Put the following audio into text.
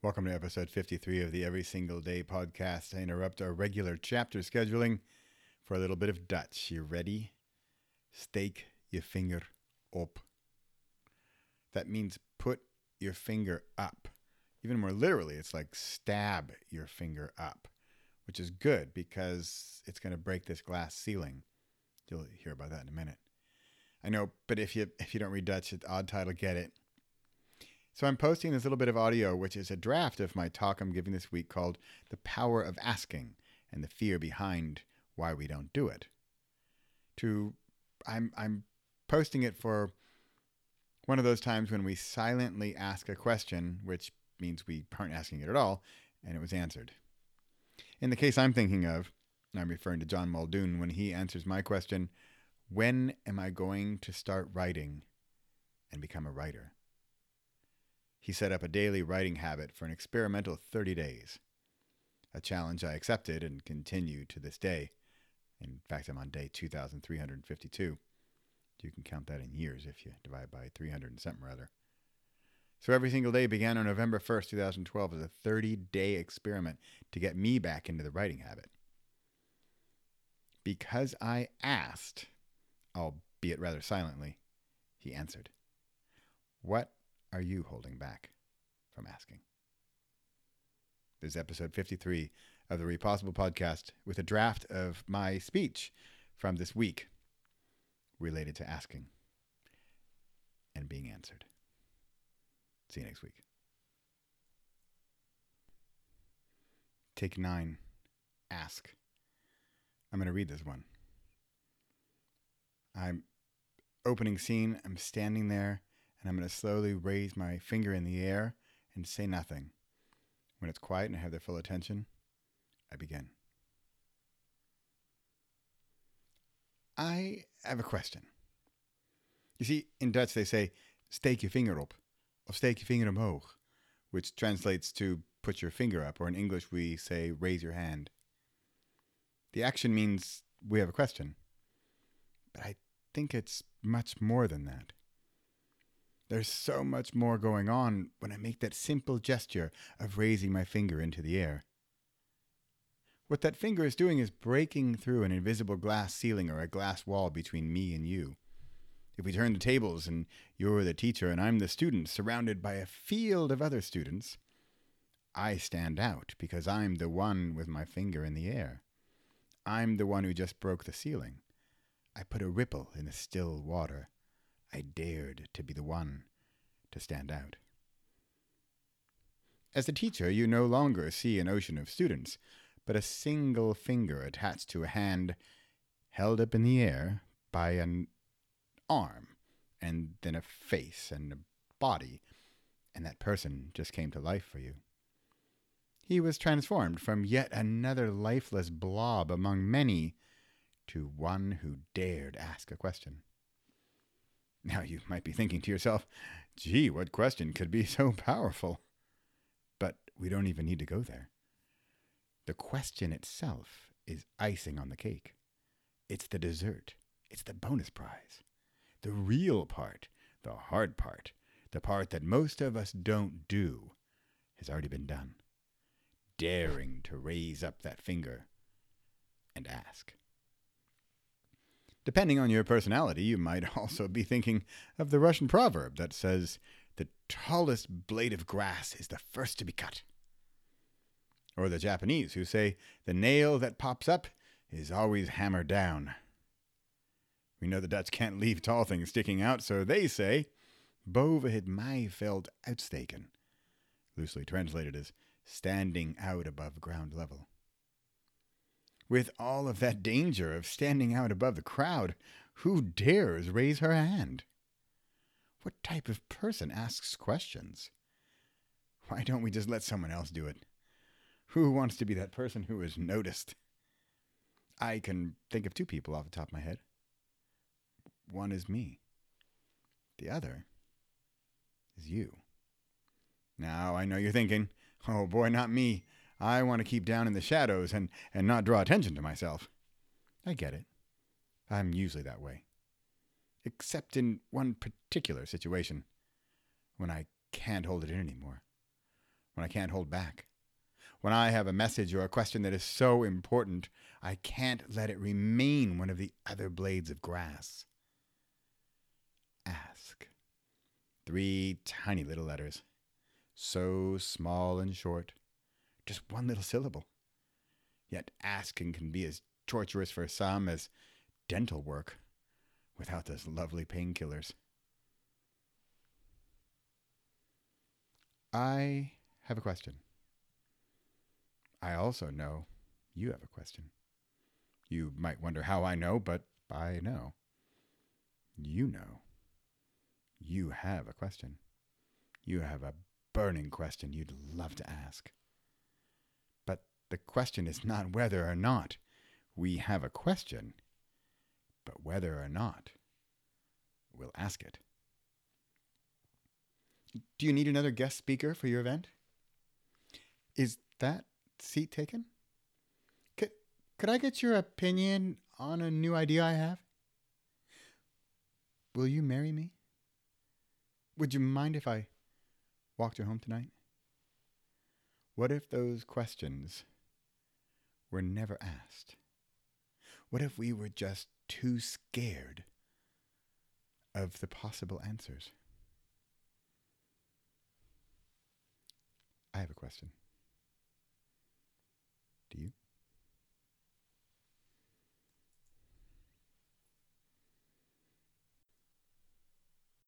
Welcome to episode 53 of the Every Single Day podcast. I interrupt our regular chapter scheduling for a little bit of Dutch. You ready? Steek je vinger op. That means put your finger up. Even more literally, it's like stab your finger up, which is good because it's going to break this glass ceiling. You'll hear about that in a minute. I know, but if you if you don't read Dutch, it's odd title, get it. So I'm posting this little bit of audio, which is a draft of my talk I'm giving this week called "The Power of Asking and the Fear Behind Why We Don't Do It." To I'm I'm posting it for one of those times when we silently ask a question, which means we aren't asking it at all, and it was answered. In the case I'm thinking of, I'm referring to John Muldoon when he answers my question, when am I going to start writing and become a writer? He set up a daily writing habit for an experimental 30 days, a challenge I accepted and continue to this day. In fact, I'm on day 2352. You can count that in years if you divide by 300 and something or other. So every single day began on November 1st, 2012 as a 30 day experiment to get me back into the writing habit. Because I asked, albeit rather silently, he answered. What are you holding back from asking? This is episode 53 of the Repossible podcast with a draft of my speech from this week related to asking and being answered. See you next week. Take nine. Ask. I'm going to read this one. I'm opening scene. I'm standing there and I'm going to slowly raise my finger in the air and say nothing. When it's quiet and I have their full attention, I begin. I have a question. You see, in Dutch they say, steek je vinger op, of steek je vinger omhoog, which translates to put your finger up, or in English we say raise your hand. The action means we have a question. But I think it's much more than that. There's so much more going on when I make that simple gesture of raising my finger into the air. What that finger is doing is breaking through an invisible glass ceiling or a glass wall between me and you. If we turn the tables and you're the teacher and I'm the student surrounded by a field of other students, I stand out because I'm the one with my finger in the air. I'm the one who just broke the ceiling. I put a ripple in the still water. I dared to be the one to stand out. As a teacher, you no longer see an ocean of students, but a single finger attached to a hand held up in the air by an arm, and then a face and a body, and that person just came to life for you. He was transformed from yet another lifeless blob among many to one who dared ask a question. Now you might be thinking to yourself, gee, what question could be so powerful? But we don't even need to go there. The question itself is icing on the cake. It's the dessert. It's the bonus prize. The real part, the hard part, the part that most of us don't do, has already been done. Daring to raise up that finger and ask. Depending on your personality, you might also be thinking of the Russian proverb that says, The tallest blade of grass is the first to be cut. Or the Japanese who say, The nail that pops up is always hammered down. We know the Dutch can't leave tall things sticking out, so they say, Boven het maaiveld uitsteken, loosely translated as standing out above ground level. With all of that danger of standing out above the crowd, who dares raise her hand? What type of person asks questions? Why don't we just let someone else do it? Who wants to be that person who is noticed? I can think of two people off the top of my head. One is me, the other is you. Now, I know you're thinking, oh boy, not me. I want to keep down in the shadows and, and not draw attention to myself. I get it. I'm usually that way. Except in one particular situation when I can't hold it in anymore. when I can't hold back. When I have a message or a question that is so important, I can't let it remain one of the other blades of grass. Ask. Three tiny little letters. So small and short. Just one little syllable. Yet asking can be as torturous for some as dental work without those lovely painkillers. I have a question. I also know you have a question. You might wonder how I know, but I know. You know. You have a question. You have a burning question you'd love to ask. The question is not whether or not we have a question, but whether or not we'll ask it. Do you need another guest speaker for your event? Is that seat taken? Could, could I get your opinion on a new idea I have? Will you marry me? Would you mind if I walked you home tonight? What if those questions were never asked? What if we were just too scared of the possible answers? I have a question. Do you?